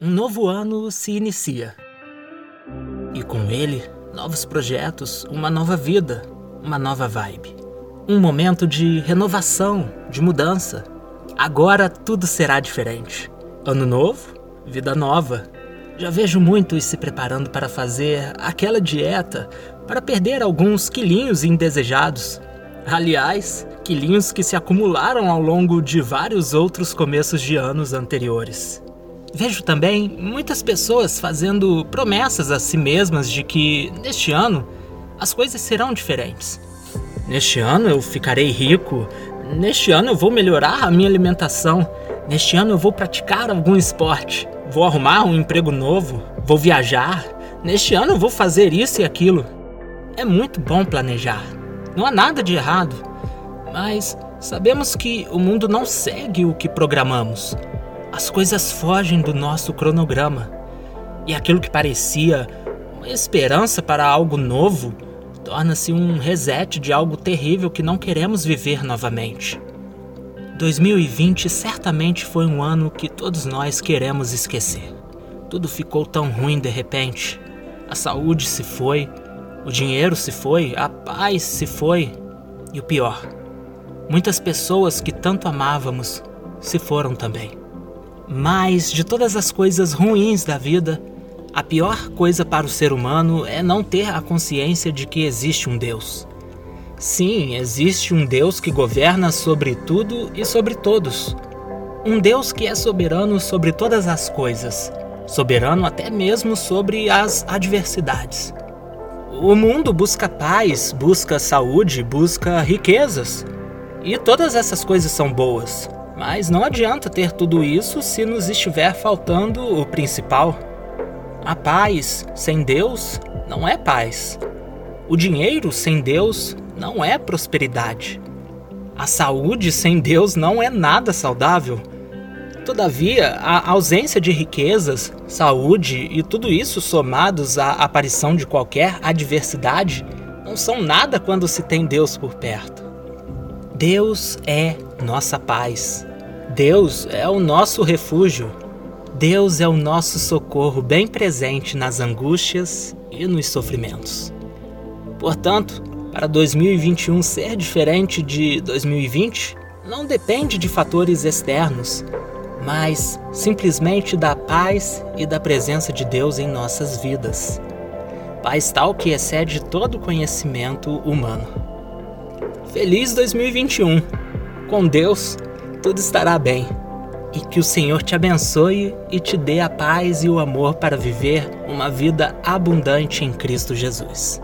Um novo ano se inicia. E com ele, novos projetos, uma nova vida, uma nova vibe. Um momento de renovação, de mudança. Agora tudo será diferente. Ano novo, vida nova. Já vejo muitos se preparando para fazer aquela dieta para perder alguns quilinhos indesejados. Aliás, quilinhos que se acumularam ao longo de vários outros começos de anos anteriores. Vejo também muitas pessoas fazendo promessas a si mesmas de que neste ano as coisas serão diferentes. Neste ano eu ficarei rico, neste ano eu vou melhorar a minha alimentação, neste ano eu vou praticar algum esporte, vou arrumar um emprego novo, vou viajar, neste ano eu vou fazer isso e aquilo. É muito bom planejar, não há nada de errado, mas sabemos que o mundo não segue o que programamos. As coisas fogem do nosso cronograma. E aquilo que parecia uma esperança para algo novo torna-se um reset de algo terrível que não queremos viver novamente. 2020 certamente foi um ano que todos nós queremos esquecer. Tudo ficou tão ruim de repente. A saúde se foi, o dinheiro se foi, a paz se foi. E o pior, muitas pessoas que tanto amávamos se foram também. Mas de todas as coisas ruins da vida, a pior coisa para o ser humano é não ter a consciência de que existe um Deus. Sim, existe um Deus que governa sobre tudo e sobre todos. Um Deus que é soberano sobre todas as coisas, soberano até mesmo sobre as adversidades. O mundo busca paz, busca saúde, busca riquezas. E todas essas coisas são boas. Mas não adianta ter tudo isso se nos estiver faltando o principal. A paz sem Deus não é paz. O dinheiro sem Deus não é prosperidade. A saúde sem Deus não é nada saudável. Todavia, a ausência de riquezas, saúde e tudo isso somados à aparição de qualquer adversidade não são nada quando se tem Deus por perto. Deus é nossa paz. Deus é o nosso refúgio. Deus é o nosso socorro bem presente nas angústias e nos sofrimentos. Portanto, para 2021 ser diferente de 2020, não depende de fatores externos, mas simplesmente da paz e da presença de Deus em nossas vidas. Paz tal que excede todo conhecimento humano. Feliz 2021! Com Deus, tudo estará bem. E que o Senhor te abençoe e te dê a paz e o amor para viver uma vida abundante em Cristo Jesus.